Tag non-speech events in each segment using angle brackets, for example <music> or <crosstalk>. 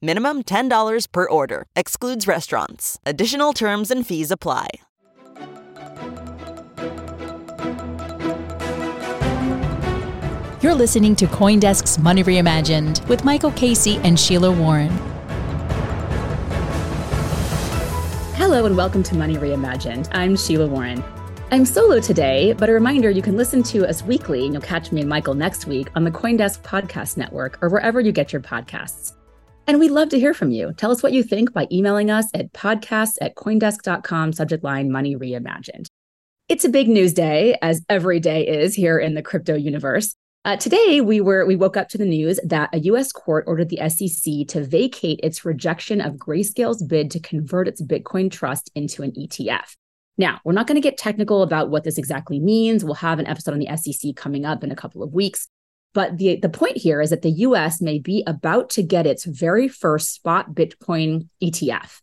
Minimum $10 per order. Excludes restaurants. Additional terms and fees apply. You're listening to Coindesk's Money Reimagined with Michael Casey and Sheila Warren. Hello and welcome to Money Reimagined. I'm Sheila Warren. I'm solo today, but a reminder you can listen to us weekly, and you'll catch me and Michael next week on the Coindesk Podcast Network or wherever you get your podcasts. And we'd love to hear from you. Tell us what you think by emailing us at podcasts at coindesk.com, subject line Money Reimagined. It's a big news day, as every day is here in the crypto universe. Uh, today, we were we woke up to the news that a U.S. court ordered the SEC to vacate its rejection of Grayscale's bid to convert its Bitcoin trust into an ETF. Now, we're not going to get technical about what this exactly means. We'll have an episode on the SEC coming up in a couple of weeks. But the, the point here is that the US may be about to get its very first spot Bitcoin ETF.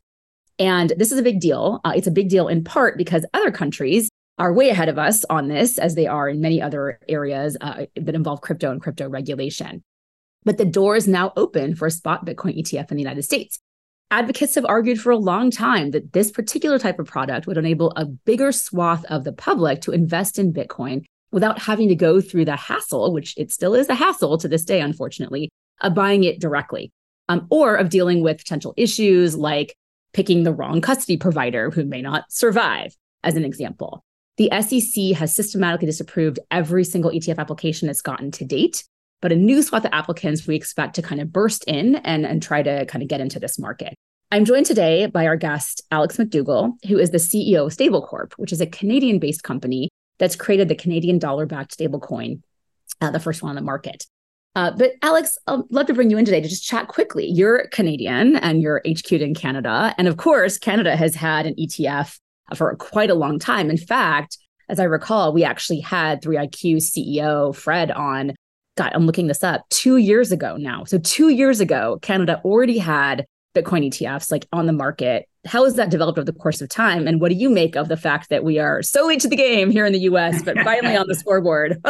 And this is a big deal. Uh, it's a big deal in part because other countries are way ahead of us on this, as they are in many other areas uh, that involve crypto and crypto regulation. But the door is now open for a spot Bitcoin ETF in the United States. Advocates have argued for a long time that this particular type of product would enable a bigger swath of the public to invest in Bitcoin without having to go through the hassle, which it still is a hassle to this day, unfortunately, of buying it directly, um, or of dealing with potential issues like picking the wrong custody provider who may not survive, as an example the SEC has systematically disapproved every single ETF application it's gotten to date. But a new swath of applicants we expect to kind of burst in and, and try to kind of get into this market. I'm joined today by our guest, Alex McDougall, who is the CEO of StableCorp, which is a Canadian based company that's created the Canadian dollar backed stablecoin, uh, the first one on the market. Uh, but Alex, I'd love to bring you in today to just chat quickly. You're Canadian and you're HQ'd in Canada. And of course, Canada has had an ETF for quite a long time. In fact, as I recall, we actually had 3IQ CEO Fred on. God, I'm looking this up two years ago now. So, two years ago, Canada already had Bitcoin ETFs like on the market. How has that developed over the course of time? And what do you make of the fact that we are so late to the game here in the US, but finally on the <laughs> scoreboard?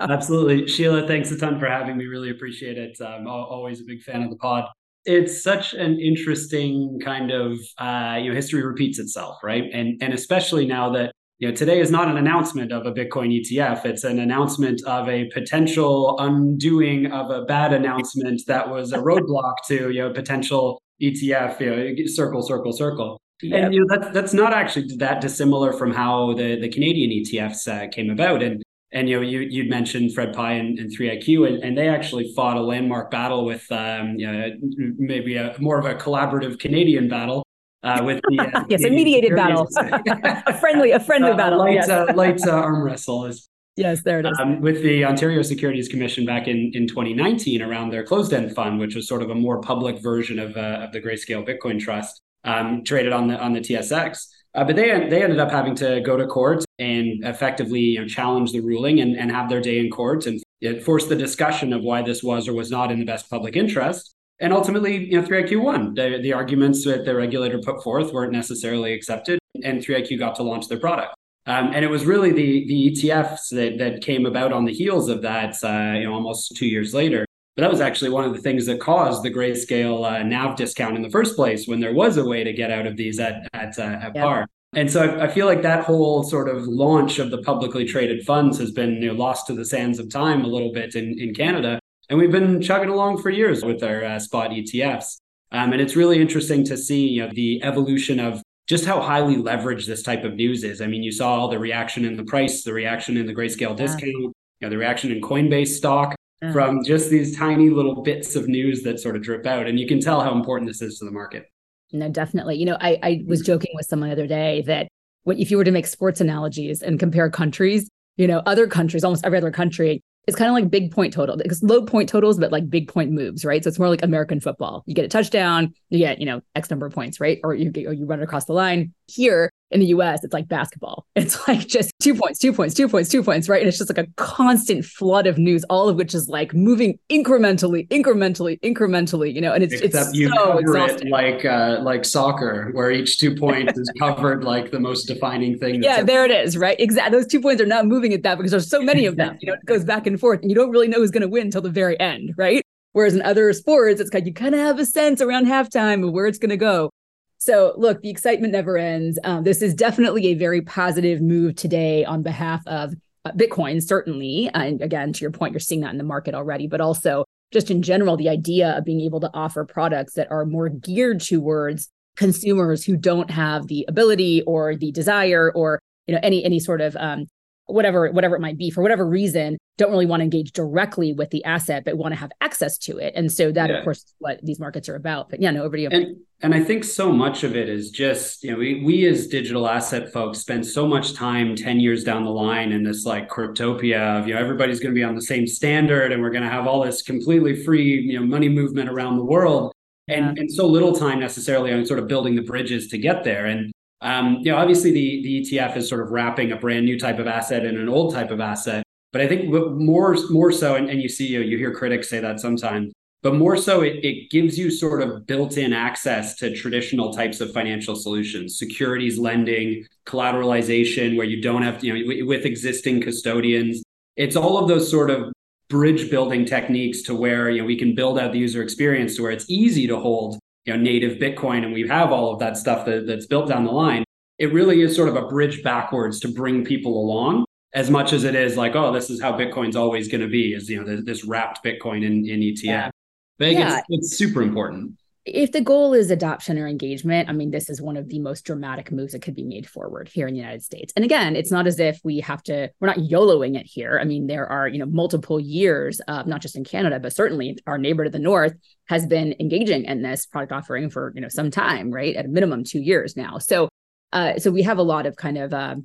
Absolutely. Sheila, thanks a ton for having me. Really appreciate it. I'm always a big fan of the pod it's such an interesting kind of uh, you know history repeats itself, right? And and especially now that you know today is not an announcement of a Bitcoin ETF; it's an announcement of a potential undoing of a bad announcement that was a roadblock to you know potential ETF. You know, circle, circle, circle. Yep. And you know that's that's not actually that dissimilar from how the the Canadian ETFs uh, came about. And and you know you you'd mentioned Fred Pye and, and 3IQ, and, and they actually fought a landmark battle with um, you know, maybe a more of a collaborative Canadian battle uh, with the uh, <laughs> yes, a mediated battle, <laughs> a friendly a friendly uh, battle, light, yes. Uh, light uh, arm wrestle is. Yes, there it is. Um, with the Ontario Securities Commission back in, in 2019 around their closed end fund, which was sort of a more public version of, uh, of the Grayscale Bitcoin Trust, um, traded on the on the TSX. Uh, but they they ended up having to go to court and effectively you know, challenge the ruling and, and have their day in court and it forced the discussion of why this was or was not in the best public interest. And ultimately, you know, 3IQ won. The, the arguments that the regulator put forth weren't necessarily accepted, and 3IQ got to launch their product. Um, and it was really the the ETFs that that came about on the heels of that, uh, you know, almost two years later. But that was actually one of the things that caused the grayscale uh, NAV discount in the first place, when there was a way to get out of these at at, uh, at yep. par. And so I, I, feel like that whole sort of launch of the publicly traded funds has been you know, lost to the sands of time a little bit in, in Canada. And we've been chugging along for years with our uh, spot ETFs. Um, and it's really interesting to see you know, the evolution of just how highly leveraged this type of news is. I mean, you saw all the reaction in the price, the reaction in the grayscale discount, you know, the reaction in Coinbase stock from just these tiny little bits of news that sort of drip out. And you can tell how important this is to the market. No, definitely. You know, I, I was joking with someone the other day that what if you were to make sports analogies and compare countries, you know, other countries, almost every other country, it's kind of like big point total because low point totals, but like big point moves, right? So it's more like American football. You get a touchdown, you get, you know, X number of points, right? Or you get, or you run across the line. Here in the US, it's like basketball. <laughs> It's like just two points, two points, two points, two points, right? And it's just like a constant flood of news, all of which is like moving incrementally, incrementally, incrementally, you know, and it's Except it's you so cover exhausting. it like uh like soccer, where each two <laughs> points is covered like the most defining thing. Yeah, there it is, right? Exactly. Those two points are not moving at that because there's so many of them. You know, it goes back and forth, and you don't really know who's gonna win until the very end, right? Whereas in other sports, it's kind of, you kind of have a sense around halftime of where it's going to go. So, look, the excitement never ends. Um, this is definitely a very positive move today on behalf of uh, Bitcoin, certainly. And again, to your point, you're seeing that in the market already, but also just in general, the idea of being able to offer products that are more geared towards consumers who don't have the ability or the desire or you know any any sort of um, whatever whatever it might be for whatever reason don't really want to engage directly with the asset but want to have access to it. And so that yeah. of course is what these markets are about. But yeah no over to you. And, and i think so much of it is just you know we, we as digital asset folks spend so much time 10 years down the line in this like cryptopia of you know everybody's going to be on the same standard and we're going to have all this completely free you know money movement around the world. And, yeah. and so little time necessarily on sort of building the bridges to get there. And um, you know, obviously the the ETF is sort of wrapping a brand new type of asset in an old type of asset. But I think more more so, and, and you see you, you hear critics say that sometimes, but more so it, it gives you sort of built-in access to traditional types of financial solutions, securities lending, collateralization, where you don't have to, you know, with existing custodians. It's all of those sort of bridge building techniques to where you know we can build out the user experience to where it's easy to hold you know native Bitcoin and we have all of that stuff that, that's built down the line, it really is sort of a bridge backwards to bring people along as much as it is like, oh, this is how Bitcoin's always going to be, is you know this, this, wrapped Bitcoin in, in ETF. Yeah. But yeah. it's, it's super important if the goal is adoption or engagement, I mean, this is one of the most dramatic moves that could be made forward here in the United States. And again, it's not as if we have to, we're not YOLOing it here. I mean, there are, you know, multiple years of not just in Canada, but certainly our neighbor to the north has been engaging in this product offering for, you know, some time, right? At a minimum two years now. So, uh, so we have a lot of kind of, uh,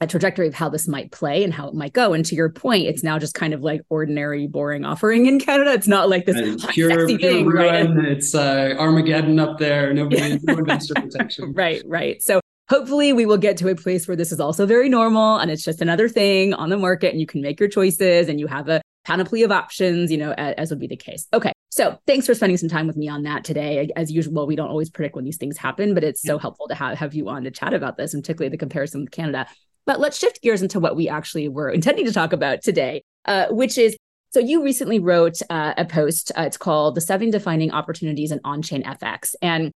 a trajectory of how this might play and how it might go. And to your point, it's now just kind of like ordinary, boring offering in Canada. It's not like this <laughs> pure, sexy pure thing, ruin. right? It's uh, Armageddon up there. Nobody, <laughs> no investor protection. right, right. So hopefully we will get to a place where this is also very normal and it's just another thing on the market and you can make your choices and you have a panoply of options, you know, as, would be the case. Okay. So thanks for spending some time with me on that today. As usual, we don't always predict when these things happen, but it's so helpful to have, have you on to chat about this and particularly the comparison with Canada. But let's shift gears into what we actually were intending to talk about today, uh, which is so you recently wrote uh, a post. Uh, it's called "The Seven Defining Opportunities in On-Chain FX," and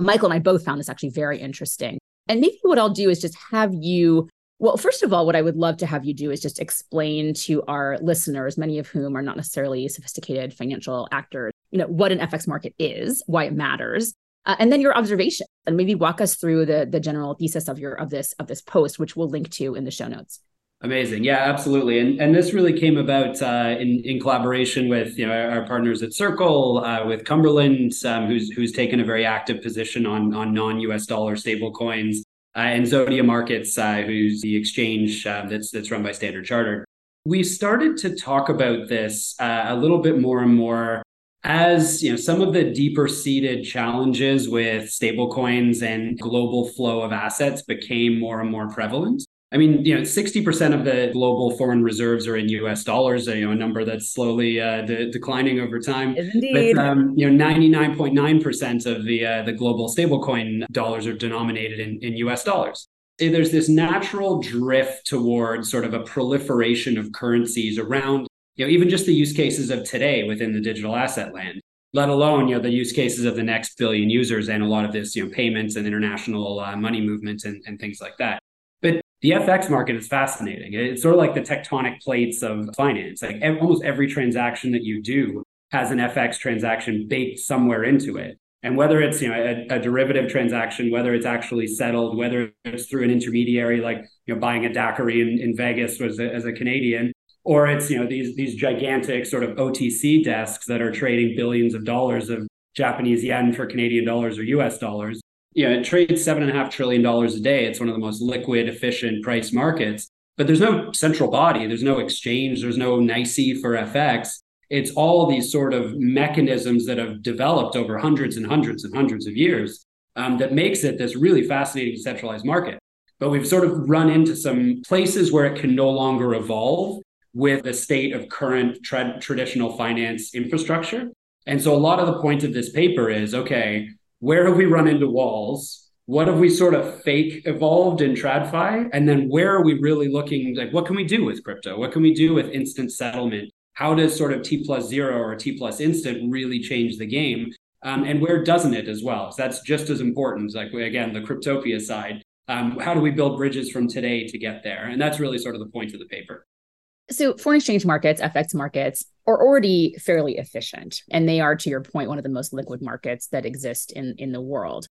Michael and I both found this actually very interesting. And maybe what I'll do is just have you. Well, first of all, what I would love to have you do is just explain to our listeners, many of whom are not necessarily sophisticated financial actors, you know, what an FX market is, why it matters, uh, and then your observation and maybe walk us through the the general thesis of your of this of this post which we'll link to in the show notes. Amazing. Yeah absolutely. And and this really came about uh, in in collaboration with you know our, partners at circle uh, with cumberland um, who's who's taken a very active position on on non-us dollar stable coins uh, and zodia markets uh, who's the exchange uh, that's that's run by standard chartered. We started to talk about this a little bit more and more as you know some of the deeper seated challenges with stablecoins and global flow of assets became more and more prevalent. I mean you know 60% of the global foreign reserves are in us dollars you know a number that's slowly uh, de- declining over time. Indeed but, um, you know 99.9% of the uh, the global stablecoin dollars are denominated in, in us dollars. There's this natural drift towards sort of a proliferation of currencies around, you know, even just the use cases of today within the digital asset land, let alone, you know, the use cases of the next billion users and a lot of this, you know, payments and international uh, money movements and, and things like that. But the FX market is fascinating. It's sort of like the tectonic plates of finance. Like almost every transaction that you do has an FX transaction baked somewhere into it. And whether it's you know a, a, derivative transaction, whether it's actually settled, whether it's through an intermediary like you know buying a daiquiri in, in Vegas as a, as a Canadian, or it's you know these these gigantic sort of OTC desks that are trading billions of dollars of Japanese yen for Canadian dollars or US dollars. You know, it trades seven and a half trillion dollars a day. It's one of the most liquid, efficient price markets. But there's no central body, there's no exchange, there's no NYSE for FX it's all these sort of mechanisms that have developed over hundreds and hundreds and hundreds of years um, that makes it this really fascinating decentralized market. But we've sort of run into some places where it can no longer evolve with the state of current tra- traditional finance infrastructure. And so a lot of the point of this paper is okay, where have we run into walls? What have we sort of fake evolved in TradFi? And then where are we really looking like what can we do with crypto? What can we do with instant settlement? how does sort of T plus zero or T plus instant really change the game? Um, and where doesn't it as well? So that's just as important. Like again, the Cryptopia side. Um, how do we build bridges from today to get there? And that's really sort of the point of the paper. So foreign exchange markets, FX markets, are already fairly efficient, and they are, to your point, one of the most liquid markets that exist in in the world.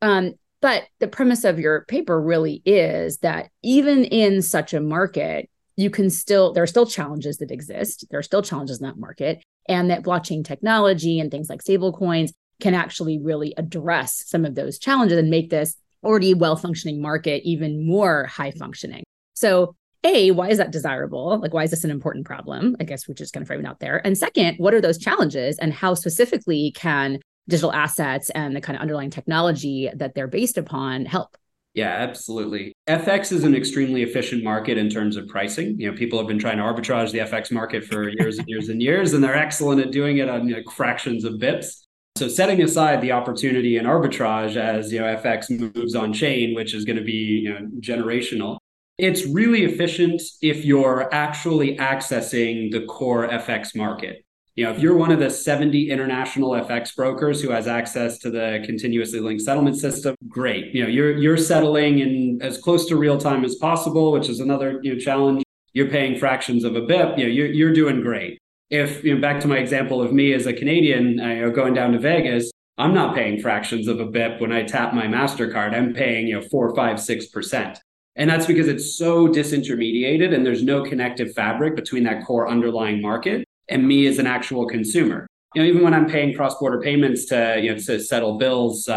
Um, but the premise of your paper really is that even in such a market, you can still there are still challenges that exist there are still challenges in that market and that blockchain technology and things like stable coins can actually really address some of those challenges and make this already well functioning market even more high functioning so a why is that desirable like why is this an important problem i guess we're just going to frame it out there and second what are those challenges and how specifically can digital assets and the kind of underlying technology that they're based upon help yeah, absolutely. FX is an extremely efficient market in terms of pricing. You know, people have been trying to arbitrage the FX market for years and years and years, and they're excellent at doing it on you know, fractions of bips. So setting aside the opportunity in arbitrage as you know FX moves on chain, which is going to be you know generational, it's really efficient if you're actually accessing the core FX market. You know, if you're one of the 70 international FX brokers who has access to the continuously linked settlement system, great. You know, you're you're settling in as close to real time as possible, which is another you know challenge. You're paying fractions of a bip. You know, you're you're doing great. If you know, back to my example of me as a Canadian, uh, you know, going down to Vegas, I'm not paying fractions of a bip when I tap my Mastercard. I'm paying you know four, five, six percent. And that's because it's so disintermediated and there's no connective fabric between that core underlying market and me as an actual consumer. You know, even when I'm paying cross-border payments to you know to settle bills uh,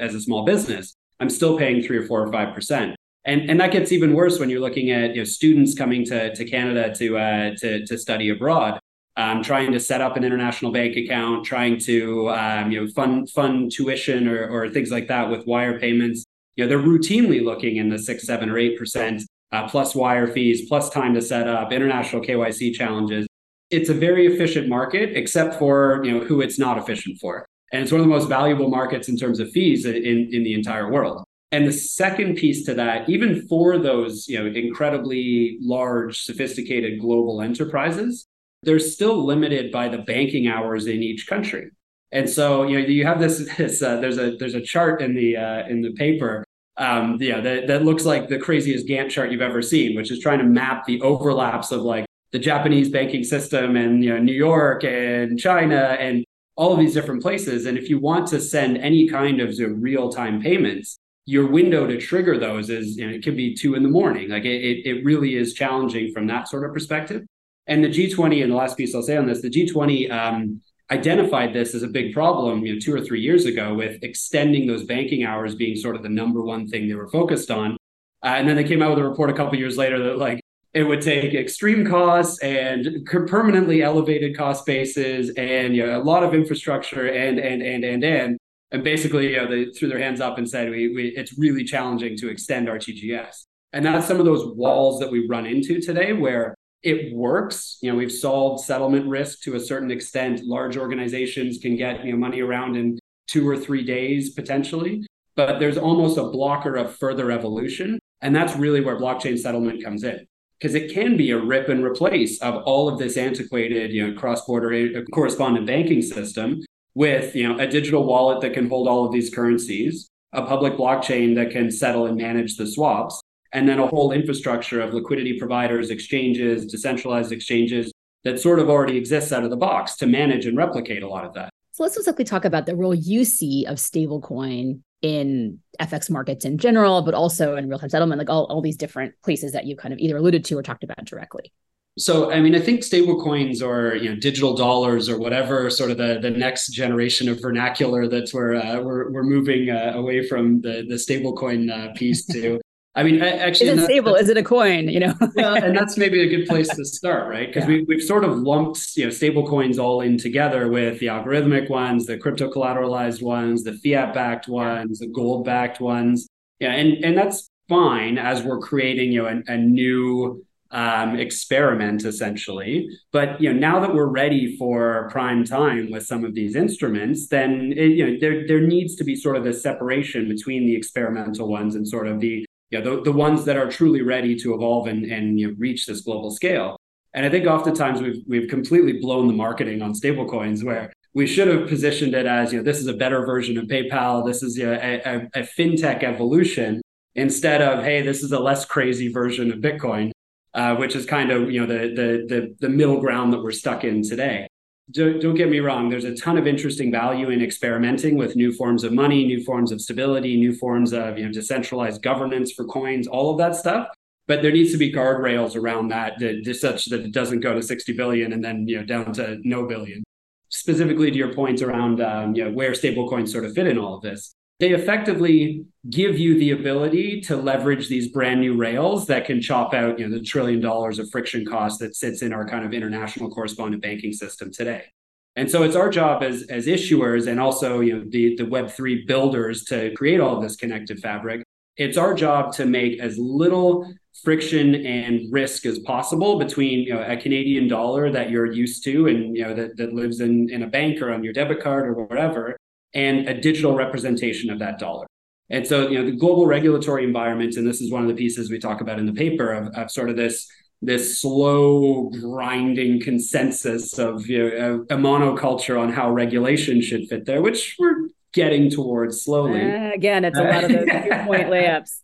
as a small business, I'm still paying three or four or five percent. And, and that gets even worse when you're looking at you know, students coming to, to Canada to, uh, to, to study abroad, um, trying to set up an international bank account, trying to um, you know fund fund tuition or, or things like that with wire payments. You know they're routinely looking in the six, seven, or eight percent uh, plus wire fees, plus time to set up, international KYC challenges it's a very efficient market, except for you know who it's not efficient for. And it's one of the most valuable markets in terms of fees in, in the entire world. And the second piece to that, even for those you know incredibly large, sophisticated global enterprises, they're still limited by the banking hours in each country. And so you know you have this <laughs> this uh, there's a there's a chart in the uh, in the paper um, yeah that, that looks like the craziest Gantt chart you've ever seen, which is trying to map the overlaps of like the Japanese banking system and you know New York and China and all of these different places. And if you want to send any kind of real time payments, your window to trigger those is you know, it could be two in the morning. Like it, it really is challenging from that sort of perspective. And the G20, and the last piece I'll say on this, the G20 um, identified this as a big problem, you know, two or three years ago with extending those banking hours being sort of the number one thing they were focused on. Uh, and then they came out with a report a couple years later that like it would take extreme costs and permanently elevated cost bases and you know, a lot of infrastructure and and and and and and basically you know, they threw their hands up and said we, we it's really challenging to extend RTGS. And that's some of those walls that we run into today where it works. You know, we've solved settlement risk to a certain extent. Large organizations can get you know money around in two or three days potentially, but there's almost a blocker of further evolution And that's really where blockchain settlement comes in because it can be a rip and replace of all of this antiquated, you know, cross-border uh, correspondent banking system with, you know, a digital wallet that can hold all of these currencies, a public blockchain that can settle and manage the swaps, and then a whole infrastructure of liquidity providers, exchanges, decentralized exchanges that sort of already exists out of the box to manage and replicate a lot of that. So let's specifically talk about the role you see of stablecoin in FX markets in general, but also in real time settlement, like all, all these different places that you kind of either alluded to or talked about directly. So, I mean, I think stable coins or you know digital dollars or whatever sort of the, the next generation of vernacular that's where uh, we're we're moving uh, away from the the stable coin uh, piece to I mean, actually, is it stable? Is it a coin? You know, yeah, and <laughs> that's maybe a good place to start, right? Because yeah. we we've sort of lumped you know stable coins all in together with the algorithmic ones, the crypto collateralized ones, the fiat backed ones, the gold backed ones. Yeah, and and that's fine as we're creating you know a, a new um, experiment essentially. But you know, now that we're ready for prime time with some of these instruments, then it, you know there there needs to be sort of a separation between the experimental ones and sort of the you know, the, the ones that are truly ready to evolve and, and you know, reach this global scale. And I think oftentimes we've we've completely blown the marketing on stablecoins where we should have positioned it as you know this is a better version of PayPal, this is you know, a, a, a fintech evolution instead of hey this is a less crazy version of Bitcoin, uh, which is kind of you know the, the the the middle ground that we're stuck in today don't, get me wrong there's a ton of interesting value in experimenting with new forms of money new forms of stability new forms of you know decentralized governance for coins all of that stuff. But there needs to be guardrails around that, that such that it doesn't go to 60 billion and then you know down to no billion. Specifically to your point around um, you know where stablecoins sort of fit in all of this they effectively give you the ability to leverage these brand new rails that can chop out you know the trillion dollars of friction cost that sits in our kind of international correspondent banking system today. And so it's our job as as issuers and also you know the the web3 builders to create all this connected fabric. It's our job to make as little friction and risk as possible between you know a Canadian dollar that you're used to and you know that, that lives in, in a bank or on your debit card or whatever and a digital representation of that dollar. And so, you know, the global regulatory environment, and this is one of the pieces we talk about in the paper of, of sort of this this slow grinding consensus of you know, a, a monoculture on how regulation should fit there, which we're getting towards slowly. Uh, again, it's a lot of those <laughs> point layups.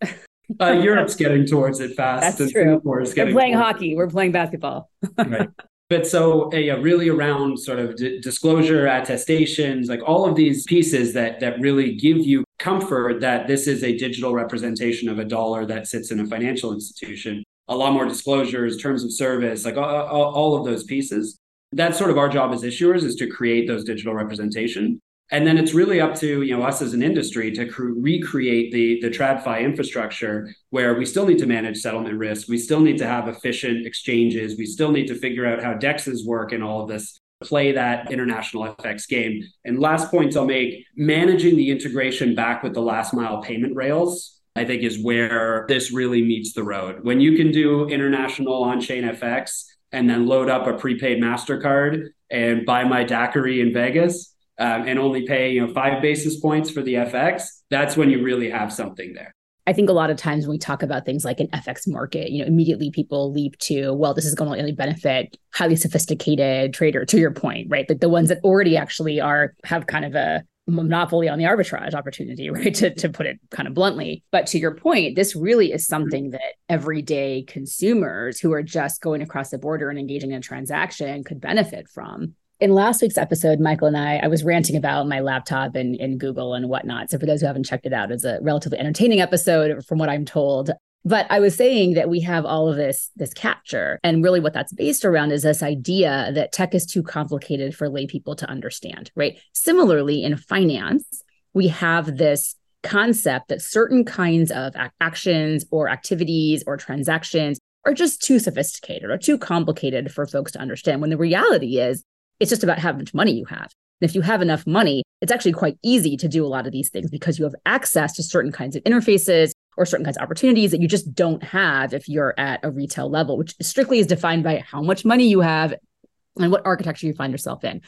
uh, Europe's getting towards it fast. That's true. We're playing hockey. We're playing basketball. right. <laughs> But so really around sort of d- disclosure, attestations, like all of these pieces that that really give you comfort that this is a digital representation of a dollar that sits in a financial institution. A lot more disclosures, terms of service, like all, all of those pieces. That's sort of our job as issuers is to create those digital representation. And then it's really up to you know us as an industry to cre- recreate the the TradFi infrastructure where we still need to manage settlement risk, we still need to have efficient exchanges, we still need to figure out how dexes work and all of this play that international FX game. And last point I'll make, managing the integration back with the last mile payment rails I think is where this really meets the road. When you can do international on-chain FX and then load up a prepaid Mastercard and buy my daiquiri in Vegas, um, and only pay you know five basis points for the FX, that's when you really have something there. I think a lot of times when we talk about things like an FX market, you know, immediately people leap to, well, this is going to only benefit highly sophisticated trader. To your point, right? Like the ones that already actually are have kind of a monopoly on the arbitrage opportunity, <laughs> right? To, to put it kind of bluntly. But to your point, this really is something that everyday consumers who are just going across the border and engaging in a transaction could benefit from in last week's episode, Michael and I, I was ranting about my laptop and, Google and whatnot. So for those who haven't checked it out, it's a relatively entertaining episode from what I'm told. But I was saying that we have all of this this capture, and really what that's based around is this idea that tech is too complicated for lay people to understand, right? Similarly, in finance, we have this concept that certain kinds of actions or activities or transactions are just too sophisticated or too complicated for folks to understand. When the reality is it's just about how much money you have. And if you have enough money, it's actually quite easy to do a lot of these things because you have access to certain kinds of interfaces or certain kinds of opportunities that you just don't have if you're at a retail level, which strictly is defined by how much money you have and what architecture you find yourself in.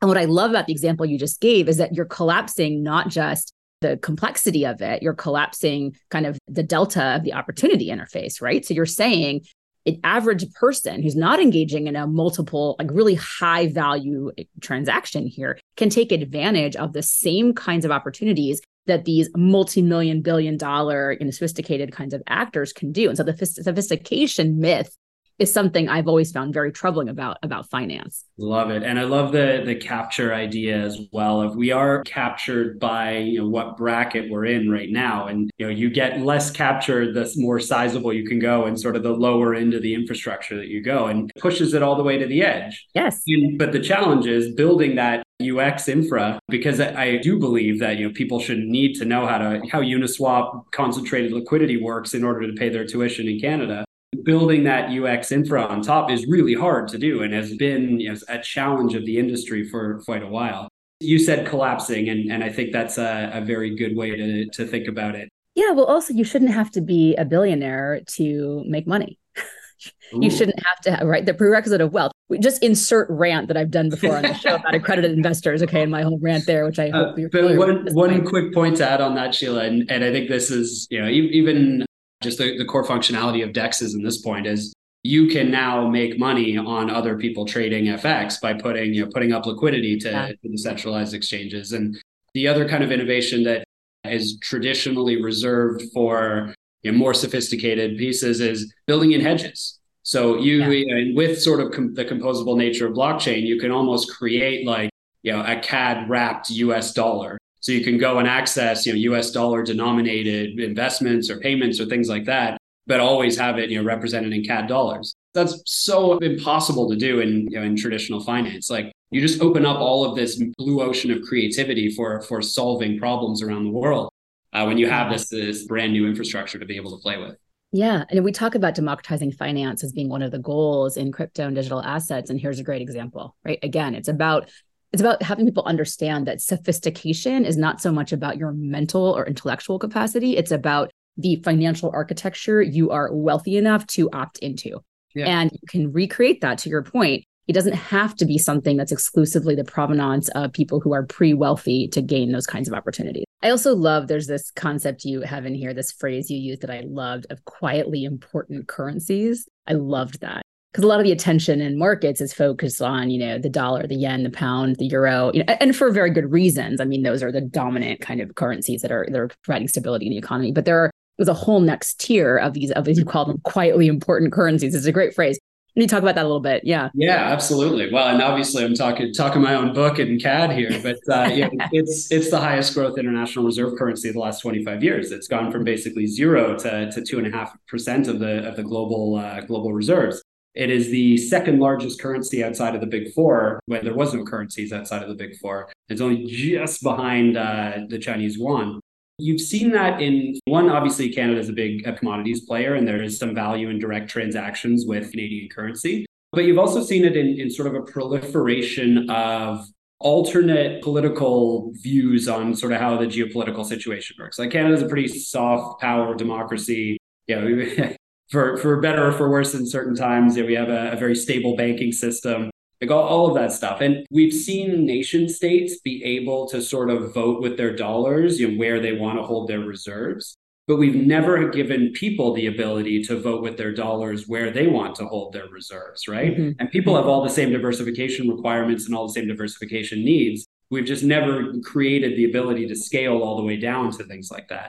And what I love about the example you just gave is that you're collapsing not just the complexity of it, you're collapsing kind of the delta of the opportunity interface, right? So you're saying an average person who's not engaging in a multiple, like really high value eh, transaction here can take advantage of the same kinds of opportunities that these multi-million billion dollar you know sophisticated kinds of actors can do. And so the sophistication myth is something I've always found very troubling about about finance. Love it. And I love the the capture idea as well of we are captured by you know what bracket we're in right now. And you know, you get less captured the more sizable you can go and sort of the lower end of the infrastructure that you go and pushes it all the way to the edge. Yes. And, but the challenge is building that UX infra because I do believe that you know people should need to know how to how Uniswap concentrated liquidity works in order to pay their tuition in Canada building that UX infra on top is really hard to do and has been you know, a challenge of the industry for quite a while. You said collapsing, and, and I think that's a, a very good way to, to think about it. Yeah, well, also, you shouldn't have to be a billionaire to make money. <laughs> you shouldn't have to have, right? The prerequisite of wealth. We just insert rant that I've done before on the show about <laughs> accredited investors. Okay, and my whole rant there, which I hope uh, you're. But one one point. quick point to add on that, Sheila, and, and I think this is you know even just the, the core functionality of dexes in this point is you can now make money on other people trading FX by putting you know putting up liquidity to, yeah. to the centralized exchanges. And the other kind of innovation that is traditionally reserved for you know, more sophisticated pieces is building in hedges. So you, yeah. you know, with sort of com- the composable nature of blockchain, you can almost create like you know a CAD wrapped US dollar so you can go and access, you know, US dollar denominated investments or payments or things like that, but always have it, you know, represented in CAD dollars. That's so impossible to do in, you know, in traditional finance. Like you just open up all of this blue ocean of creativity for for solving problems around the world uh, when you have this this brand new infrastructure to be able to play with. Yeah. And we talk about democratizing finance as being one of the goals in crypto and digital assets. And here's a great example, right? Again, it's about it's about having people understand that sophistication is not so much about your mental or intellectual capacity it's about the financial architecture you are wealthy enough to opt into. Yeah. and you can recreate that to your point. It doesn't have to be something that's exclusively the provenance of people who are pre-wealthy to gain those kinds of opportunities. I also love there's this concept you have in here this phrase you used that i loved of quietly important currencies. I loved that because a lot of the attention in markets is focused on you know the dollar the yen the pound the euro you know, and for very good reasons i mean those are the dominant kind of currencies that are that are providing stability in the economy but there are there's a whole next tier of these of these you call them quietly important currencies it's a great phrase can you talk about that a little bit? Yeah. Yeah, absolutely. Well, and obviously I'm talking talking my own book and CAD here, but uh, yeah, <laughs> it's it's the highest growth international reserve currency of the last 25 years. It's gone from basically zero to to two and a half percent of the of the global uh, global reserves. It is the second largest currency outside of the big four, when there was no currencies outside of the big four. It's only just behind uh, the Chinese yuan. You've seen that in one, obviously, Canada is a big a commodities player, and there is some value in direct transactions with Canadian currency. But you've also seen it in, in sort of a proliferation of alternate political views on sort of how the geopolitical situation works. Like Canada is a pretty soft power democracy. You know, <laughs> for for better or for worse in certain times. we have a, a very stable banking system, like all, all of that stuff. And we've seen nation states be able to sort of vote with their dollars, you know, where they want to hold their reserves. But we've never given people the ability to vote with their dollars where they want to hold their reserves, right? Mm-hmm. And people have all the same diversification requirements and all the same diversification needs. We've just never created the ability to scale all the way down to things like that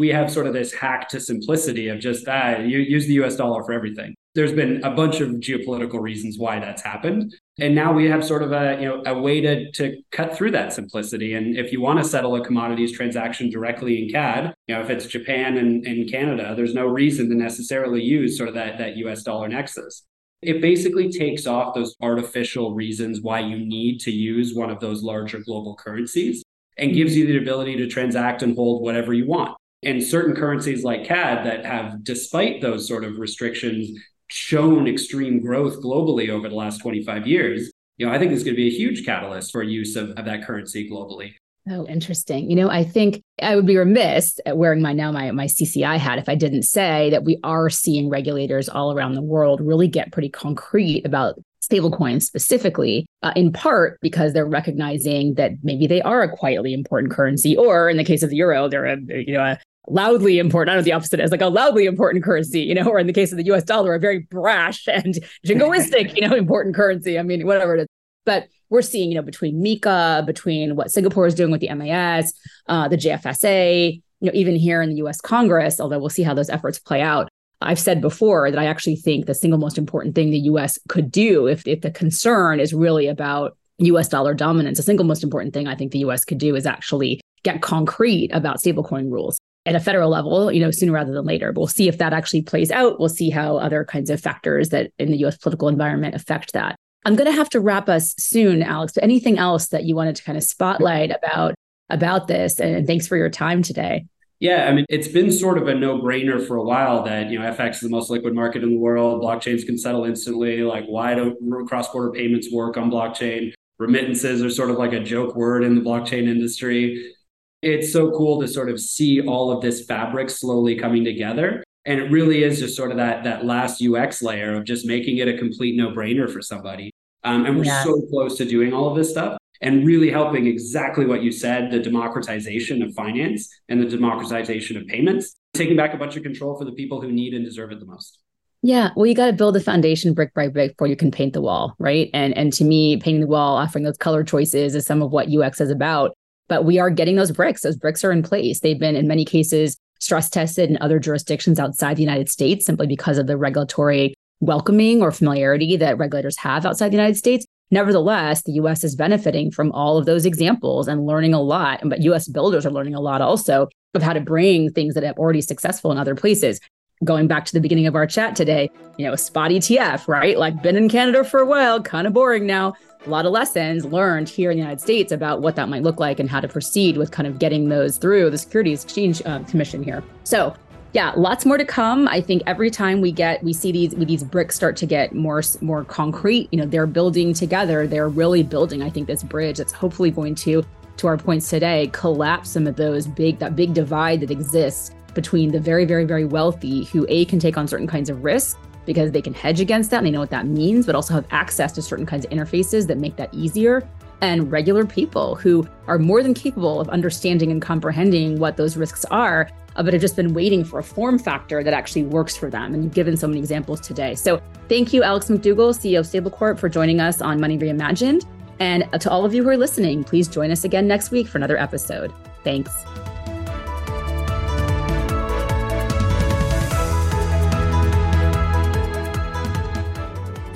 we have sort of this hack to simplicity of just ah, you use the US dollar for everything. There's been a bunch of geopolitical reasons why that's happened. And now we have sort of a, you know, a way to, to cut through that simplicity. And if you want to settle a commodities transaction directly in CAD, you know, if it's Japan and, and Canada, there's no reason to necessarily use sort of that, that US dollar nexus. It basically takes off those artificial reasons why you need to use one of those larger global currencies and gives you the ability to transact and hold whatever you want. And certain currencies like CAD that have, despite those sort of restrictions, shown extreme growth globally over the last 25 years, you know, I think it's going to be a huge catalyst for use of, of that currency globally. Oh, interesting. You know, I think I would be remiss at wearing my now my my CCI hat if I didn't say that we are seeing regulators all around the world really get pretty concrete about stablecoins specifically, uh, in part because they're recognizing that maybe they are a quietly important currency, or in the case of the euro, they're a you know a loudly important. I don't know the opposite is like a loudly important currency, you know, or in the case of the US dollar, a very brash and <laughs> jingoistic, you know, important currency. I mean, whatever it is. But we're seeing, you know, between MiCA, between what Singapore is doing with the MAS, uh, the JFSA, you know, even here in the US Congress, although we'll see how those efforts play out. I've said before that I actually think the single most important thing the US could do if, if the concern is really about US dollar dominance, the single most important thing I think the US could do is actually get concrete about stablecoin rules at a federal level, you know, sooner rather than later. But we'll see if that actually plays out. We'll see how other kinds of factors that in the US political environment affect that. I'm going to have to wrap us soon, Alex. But anything else that you wanted to kind of spotlight about about this? And thanks for your time today. Yeah, I mean, it's been sort of a no-brainer for a while that you know FX is the most liquid market in the world. Blockchains can settle instantly. Like, why do cross-border payments work on blockchain? Remittances are sort of like a joke word in the blockchain industry it's so cool to sort of see all of this fabric slowly coming together. And it really is just sort of that that last ux layer of just making it a complete no-brainer for somebody. Um, and we're yeah. so close to doing all of this stuff and really helping exactly what you said the democratization of finance and the democratization of payments taking back a bunch of control for the people who need and deserve it the most. Yeah, well, you got to build the foundation brick by brick before you can paint the wall, right? And and to me, painting the wall, offering those color choices, is some of what UX is about but we are getting those bricks. Those bricks are in place. They've been, in many cases, stress tested in other jurisdictions outside the United States simply because of the regulatory welcoming or familiarity that regulators have outside the United States. Nevertheless, the US is benefiting from all of those examples and learning a lot. But US builders are learning a lot also of how to bring things that have already successful in other places. Going back to the beginning of our chat today, you know, spot ETF, right? Like been in Canada for a while, kind of boring now a lot of lessons learned here in the United States about what that might look like and how to proceed with kind of getting those through the Securities Exchange uh, Commission here. So, yeah, lots more to come. I think every time we get we see these these bricks start to get more more concrete. You know, they're building together. They're really building. I think this bridge that's hopefully going to, to our points today, collapse some of those big that big divide that exists between the very very very wealthy who a can take on certain kinds of risks because they can hedge against that and they know what that means, but also have access to certain kinds of interfaces that make that easier. And regular people who are more than capable of understanding and comprehending what those risks are, uh, but have just been waiting for a form factor that actually works for them. And you've given so many examples today. So thank you, Alex McDougall, CEO of StableCorp, for joining us on Money Reimagined. And to all of you who are listening, please join us again next week for another episode. Thanks.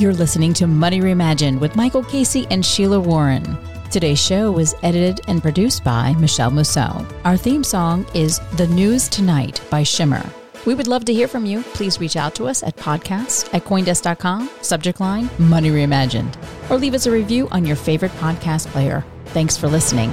You're listening to Money Reimagined with Michael Casey and Sheila Warren. Today's show was edited and produced by Michele Musso. Our theme song is The News Tonight by Shimmer. We would love to hear from you. Please reach out to us at podcast at coindesk.com, subject line Money Reimagined, or leave us a review on your favorite podcast player. Thanks for listening.